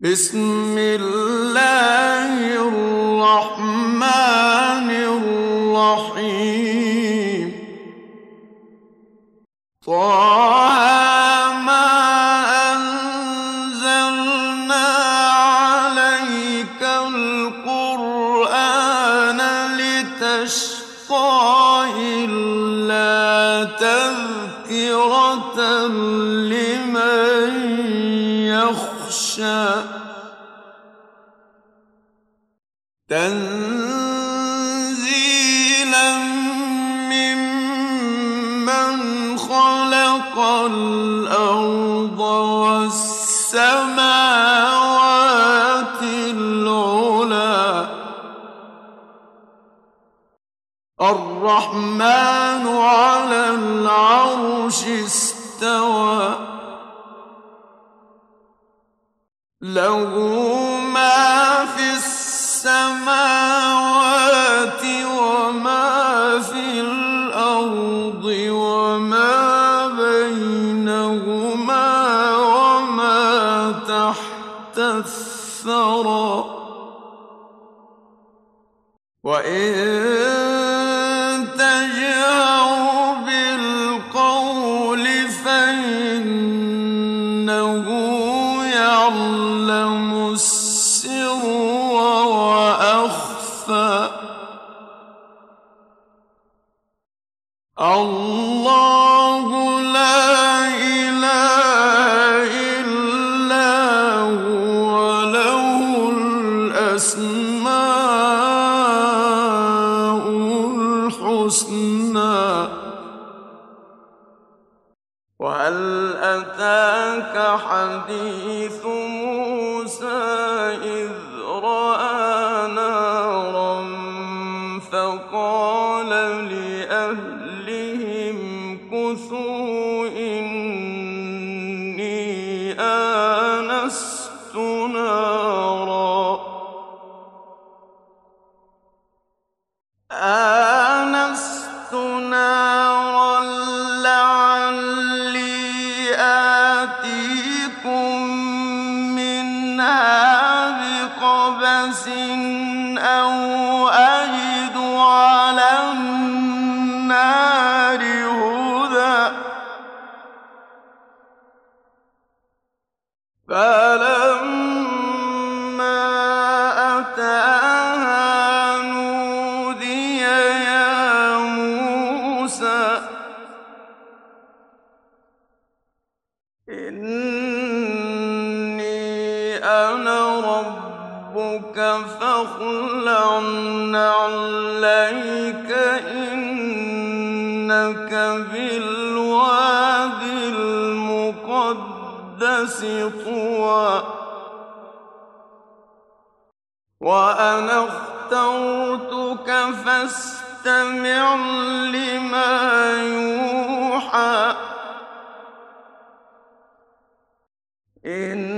بسم الله الرحمن الرحيم. طه تنزيلا ممن خلق الأرض والسماوات العلى الرحمن على العرش استوى له ما في السماوات وما في الأرض وما بينهما وما تحت الثرى. وإن الرحيم إن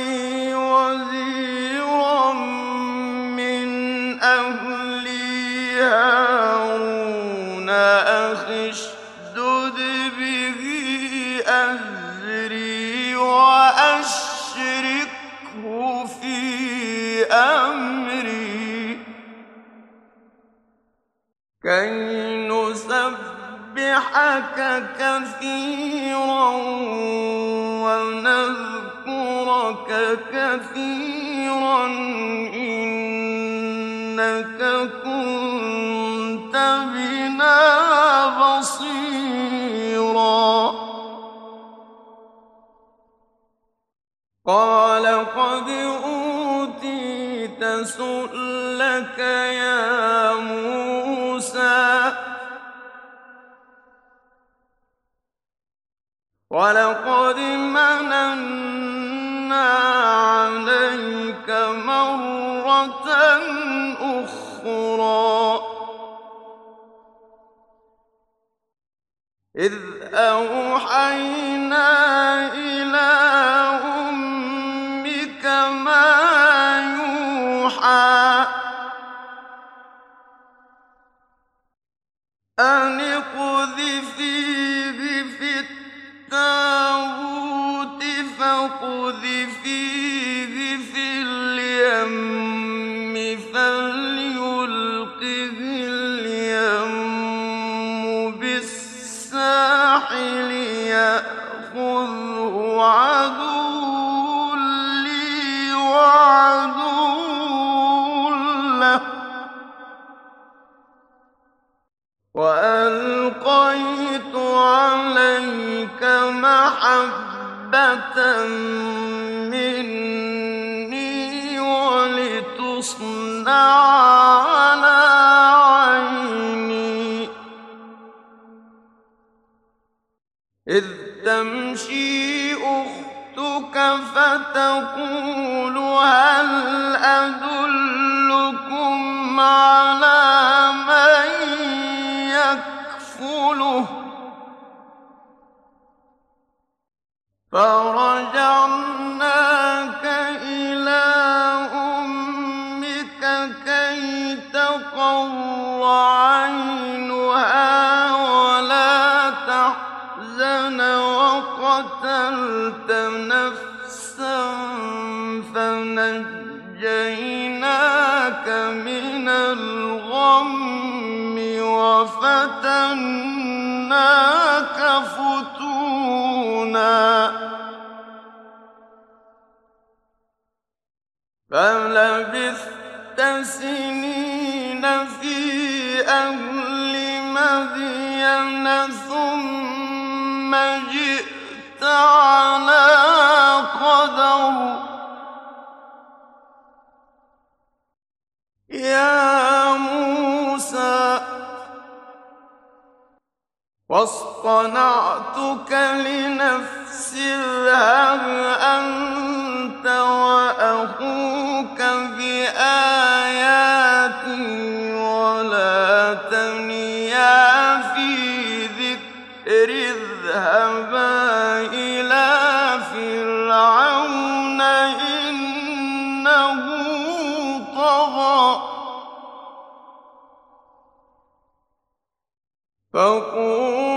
كي نسبحك كثيرا ونذكرك كثيرا إنك كنت بنا بصيرا. قال قد أوتيت سؤلك يا ولقد مننا عليك مرة أخرى. إذ أوحينا إلى أمك ما يوحى أن اقذفيه فاقذفيه محبة مني ولتصنع على عيني إذ تمشي أختك فتقول هل أدلكم على من يكفله؟ فرجعناك إلى أمك كي تقر عينها ولا تحزن وقتلت نفسا فنجيناك من الغم وفتناك يَشَاءُونَ فلبثت سنين في أهل مدين ثم جئت على قدر. يا واصطنعتك لنفسي اذهب أنت وأخوك بآياتي ولا تنيا في ذكر اذهبا فقول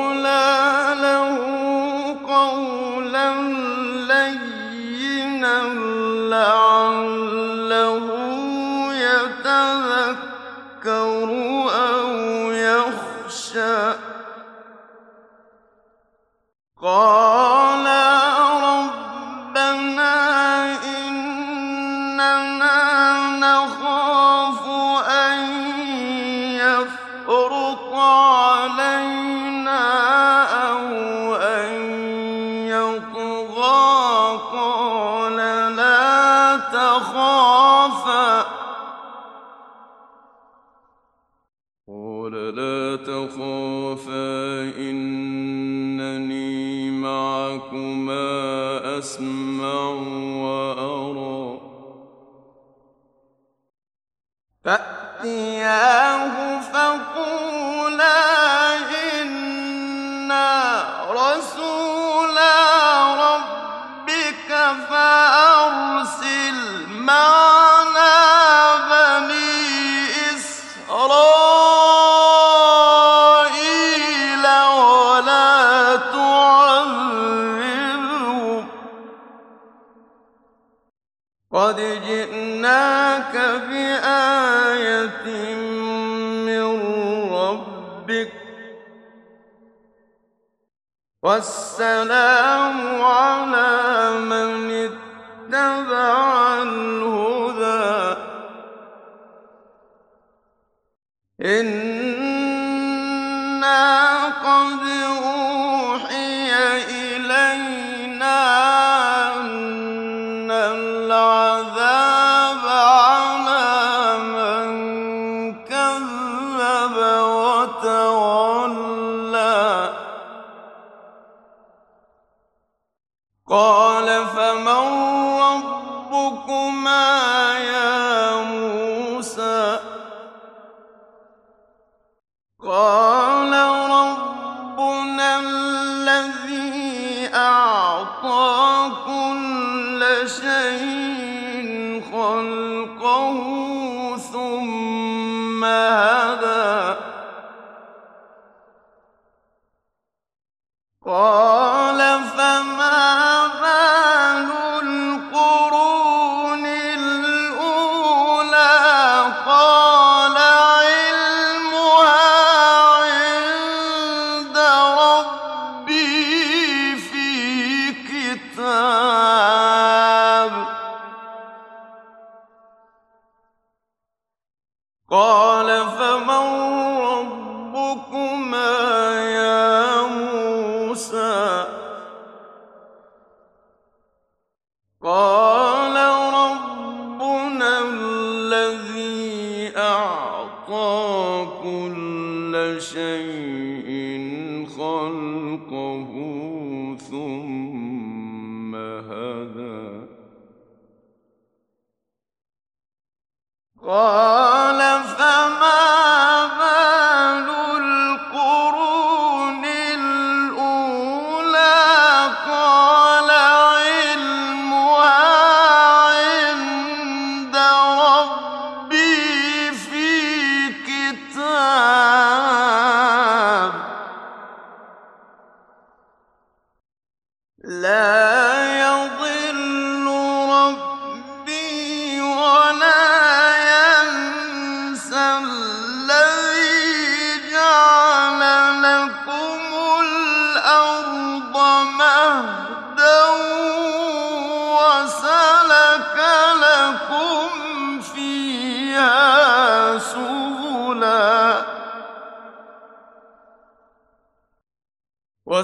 السلام على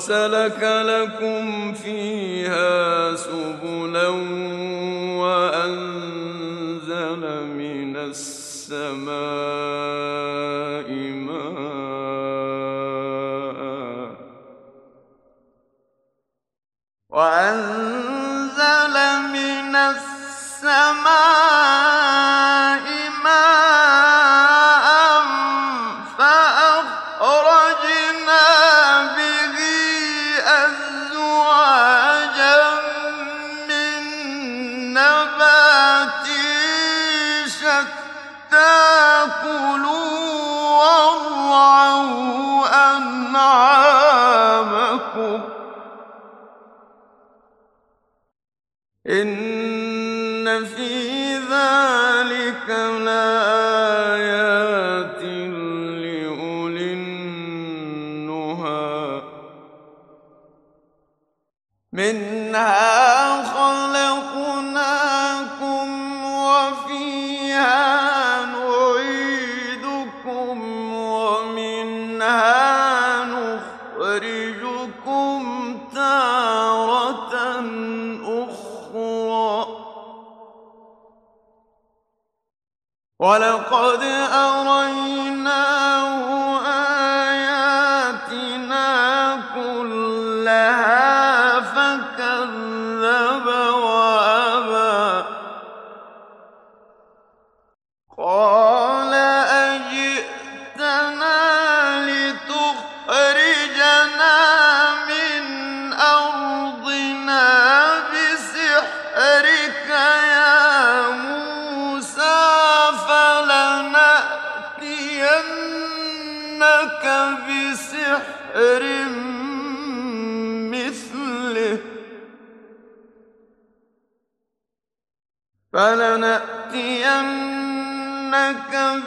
وسلك لكم فيها سبلا وأنزل من السماء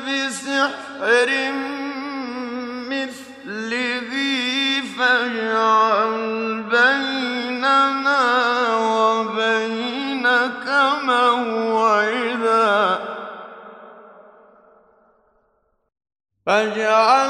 بسحر مثله فاجعل بيننا وبينك موعدا. فاجعل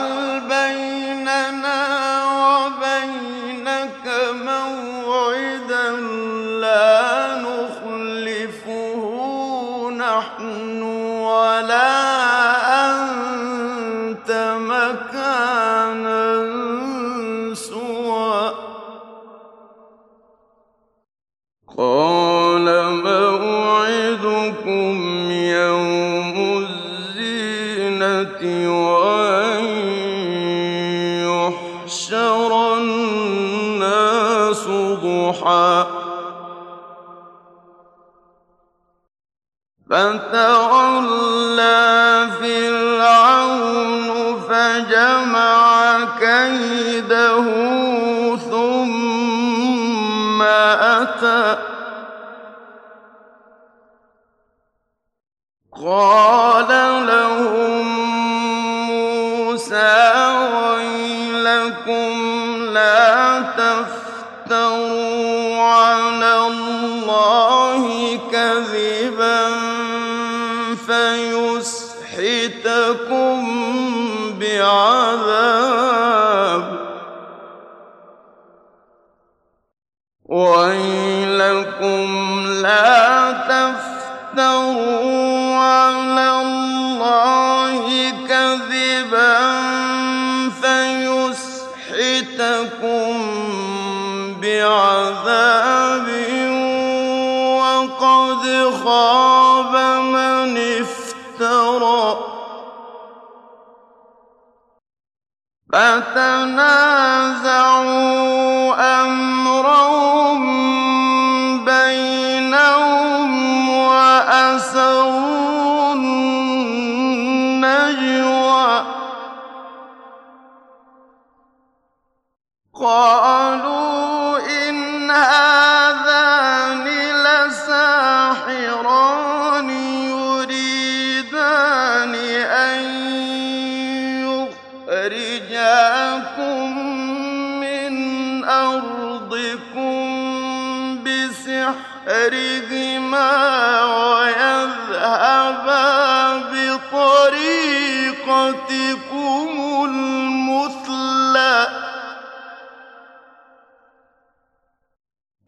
قال لهم موسى لا تفتروا على الله خاب من افترى. فتنازعوا أمرا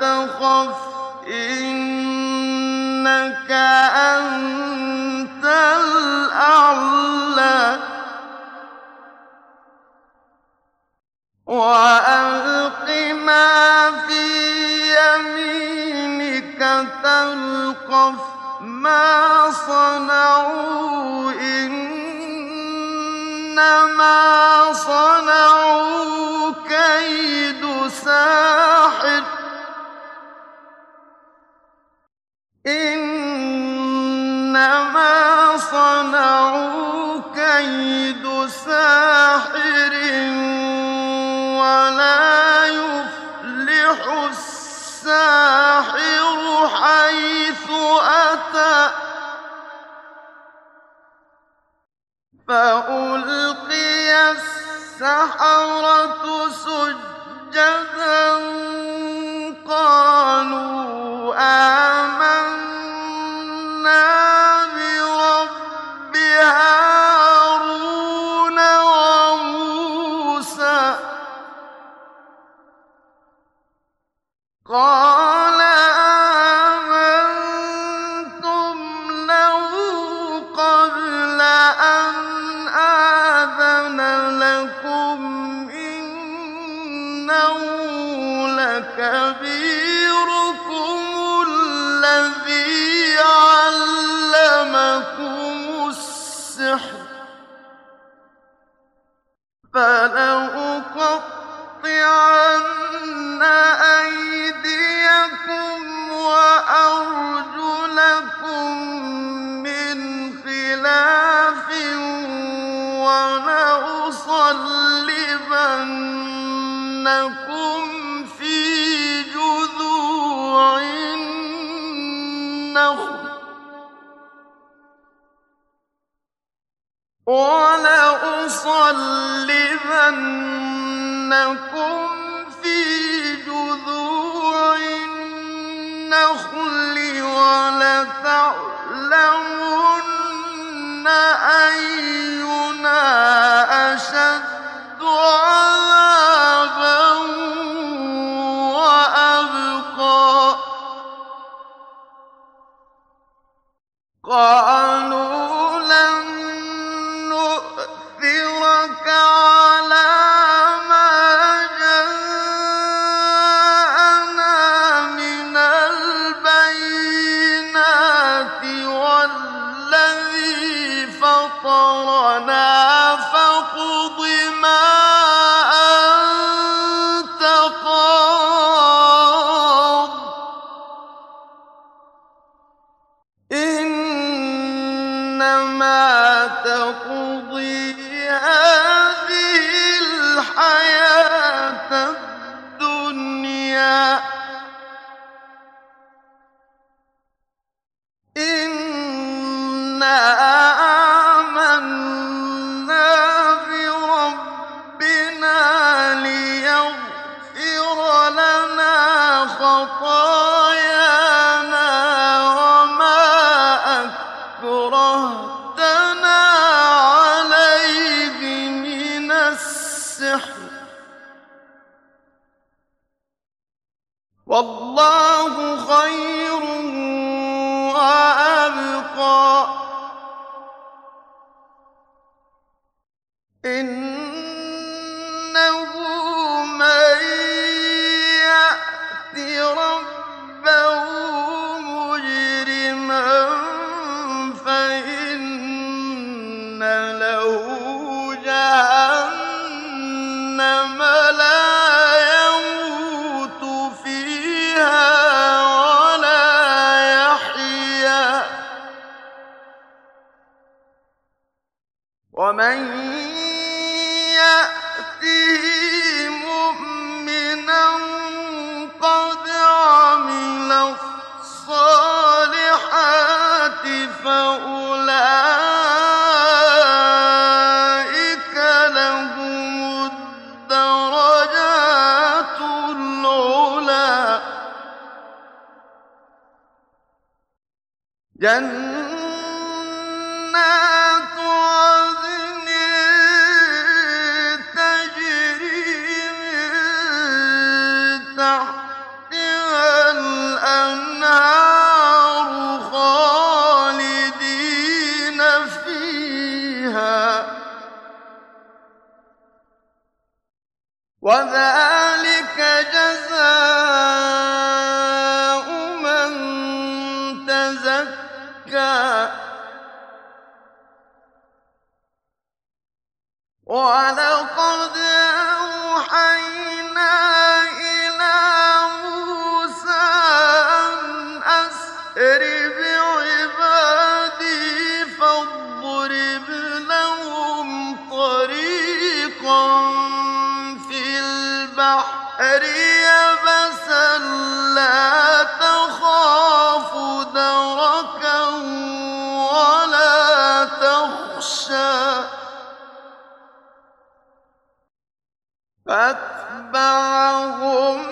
تخف إنك أنت الأعلى وألق ما في يمينك تلقف ما صنعوا إنما صنعوا ولا يفلح الساحر حيث أتى فألقي السحرة سجدا قالوا آمنا ولأصلبنكم في جذوع النخل ولتعلمن أي in فاتبعهم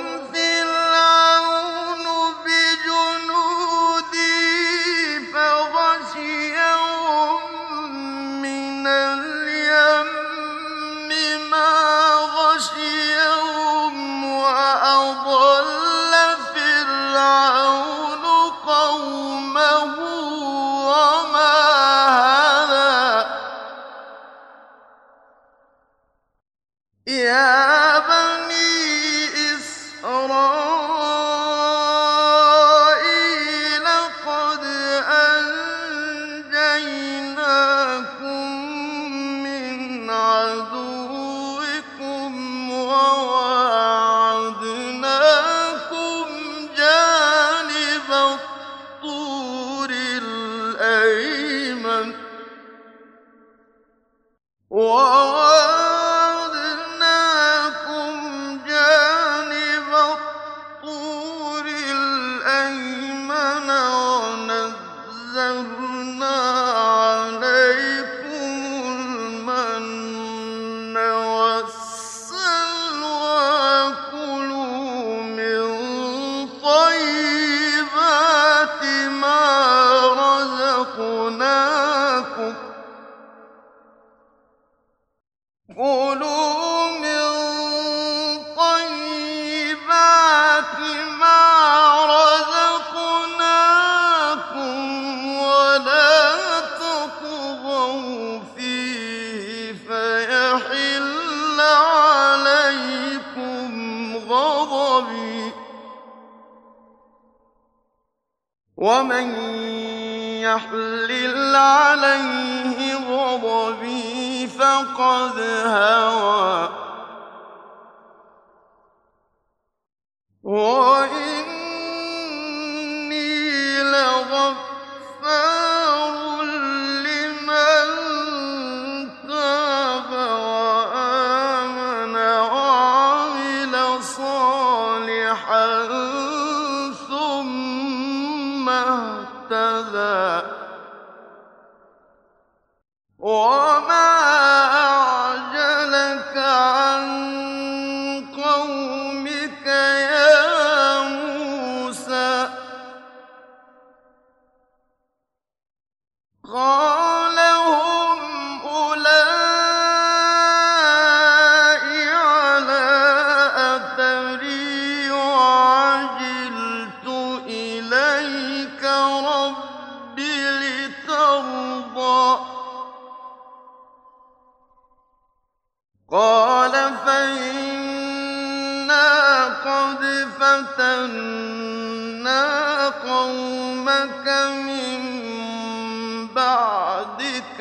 فقد هوى فَإِنَّا قَدْ فَتَنَّا قَوْمَكَ مِن بَعْدِكَ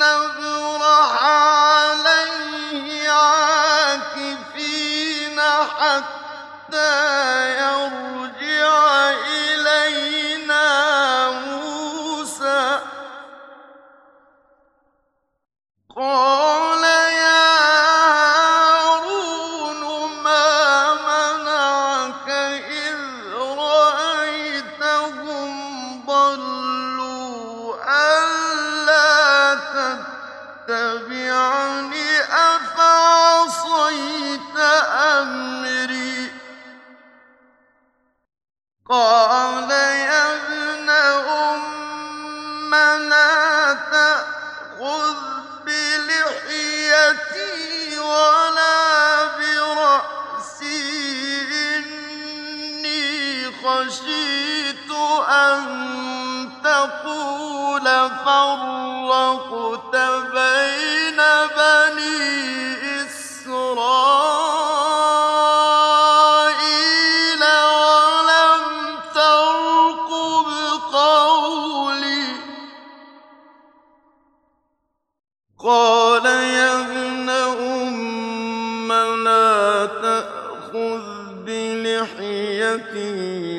نَّبْرَحَ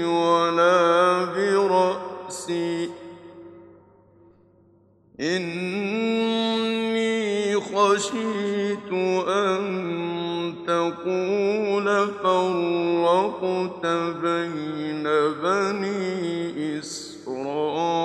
ولا برأسي. إني خشيت أن تقول فرقت بين بني إسرائيل.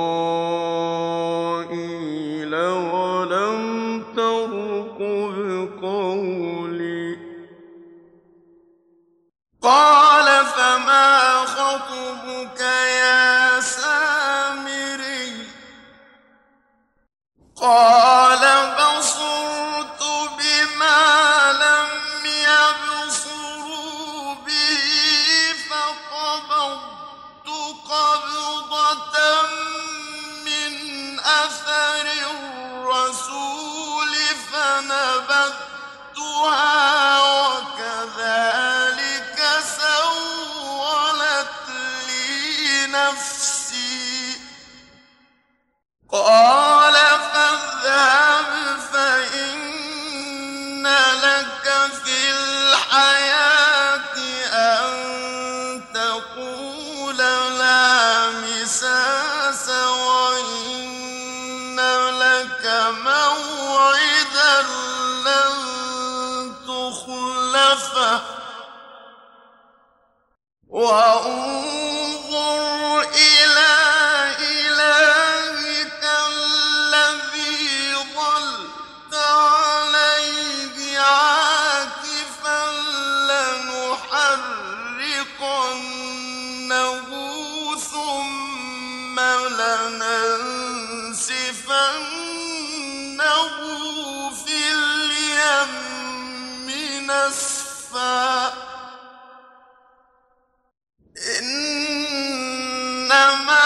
السماء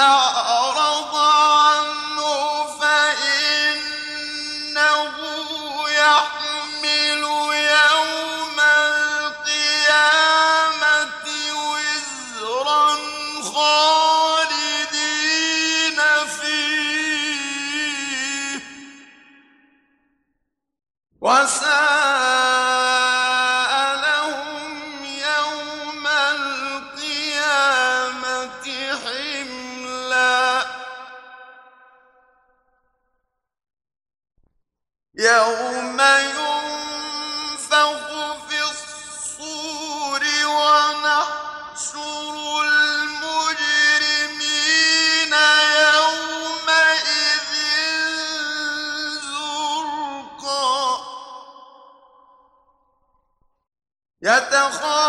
أعرض يتخاف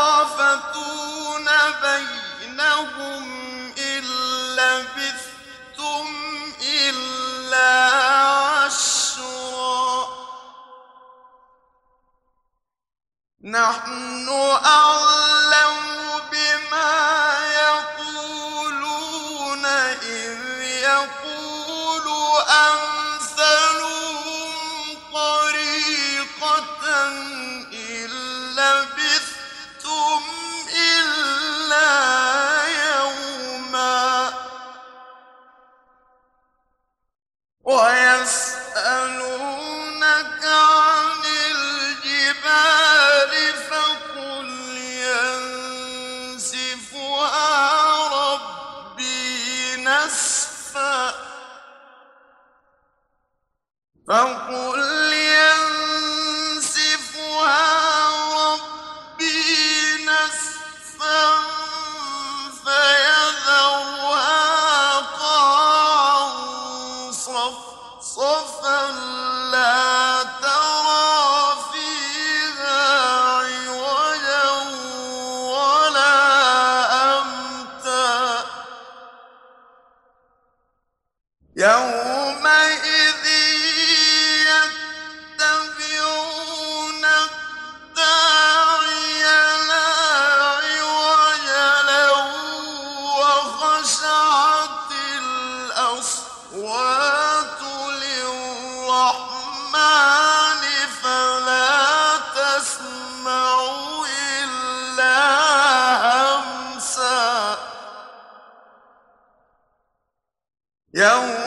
الأصوات للرحمن فلا تسمع إلا همسا. يوم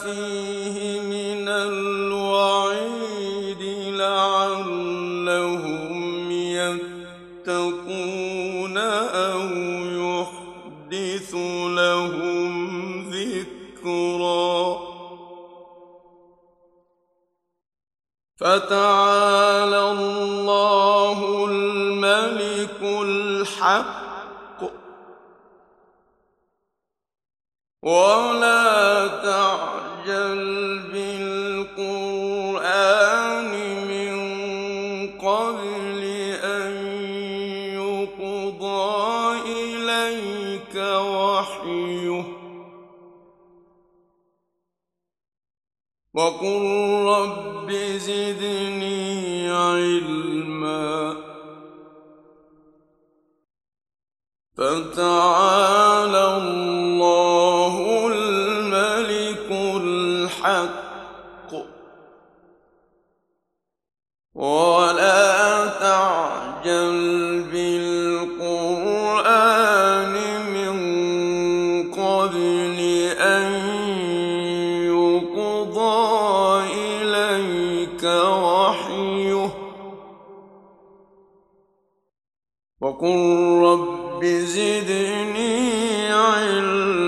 وَقَذَفْنَا الْوَعِيدِ لَعَلَّهُمْ يَتَّقُونَ أَوْ يُحْدِثُ لَهُمْ ذِكْرًا ولا تعجل بالقرآن من قبل أن يقضى إليك وحيه. وقل رب زدني علما. فتعالى رب زدني علما.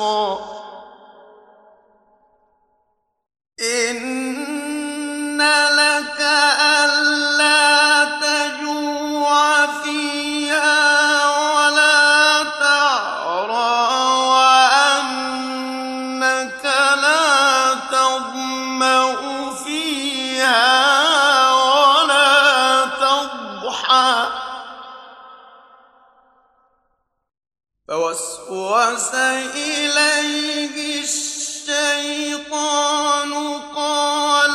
فسقا إن لك ألا تجوع فيها ولا تعرى وأنك لا تظمأ فيها ولا تضحى. فوسوس إليه الشيطان قال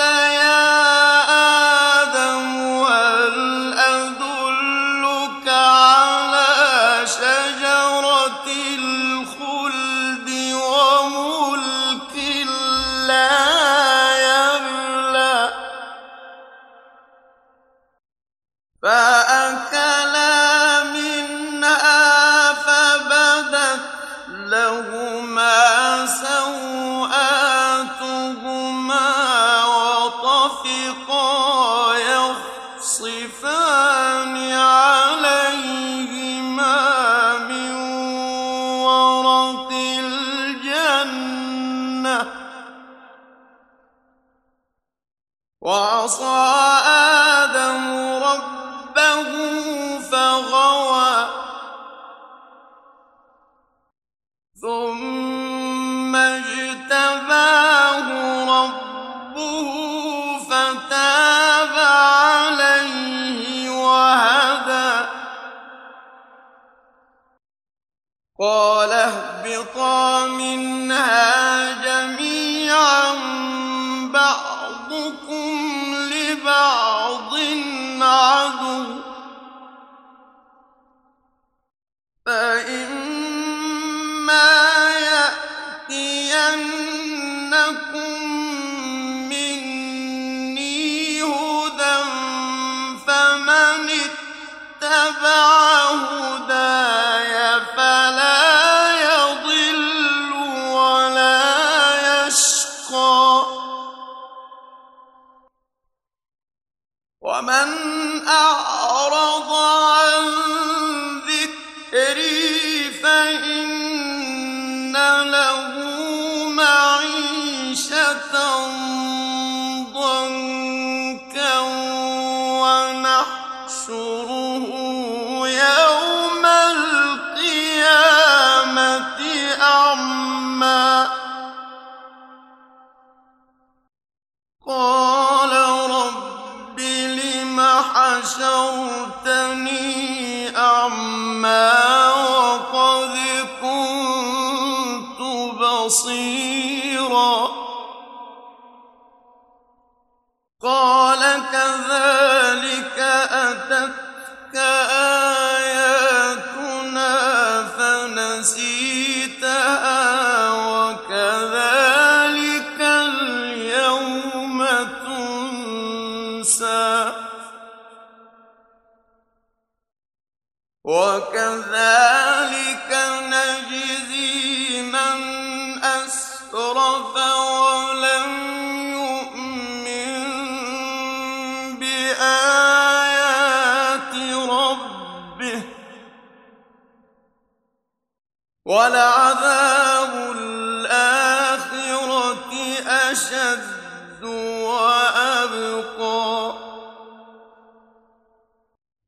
ألذ وأبقى.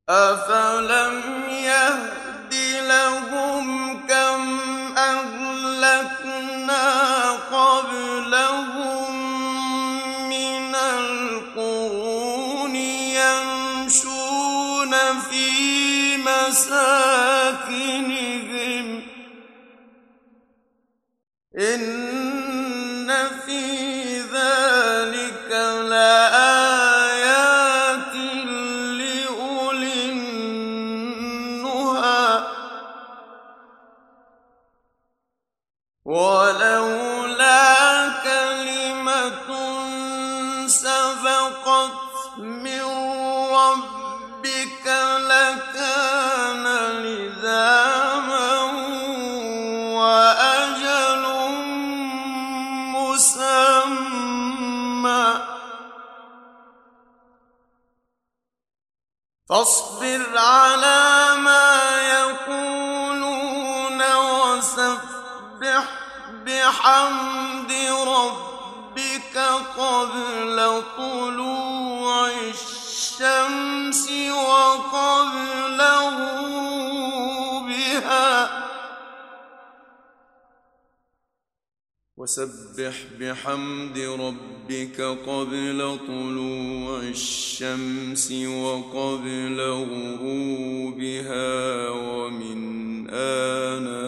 أفلم يهد فاصبر على ما يقولون وسبح بحمد ربك قبل طلوع وسبح بحمد ربك قبل طلوع الشمس وقبل غروبها ومن آناء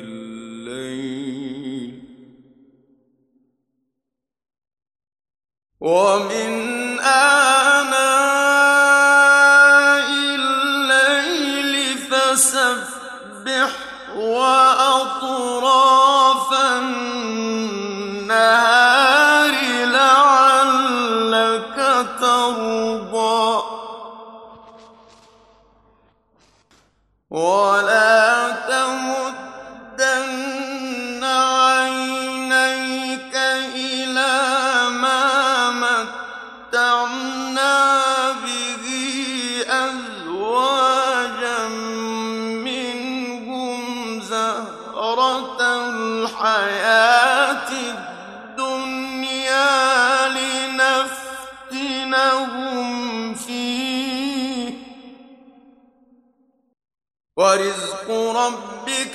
الليل ومن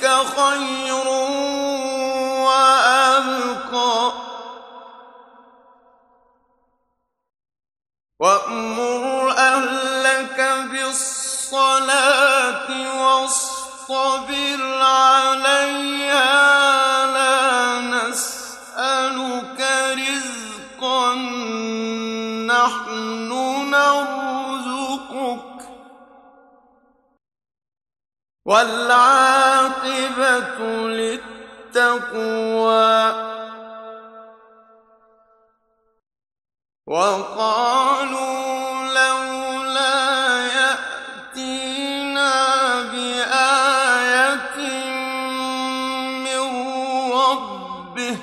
خير وأبقى. وأمر أهلك بالصلاة واصطبر عليها لا نسألك رزقا. نحن نرزقك. للتقوى وقالوا لولا يأتينا بآية من ربه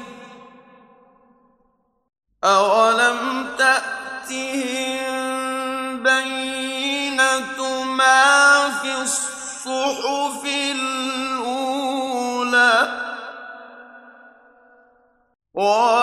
أولم تأتهم بينة ما في الصحف Whoa.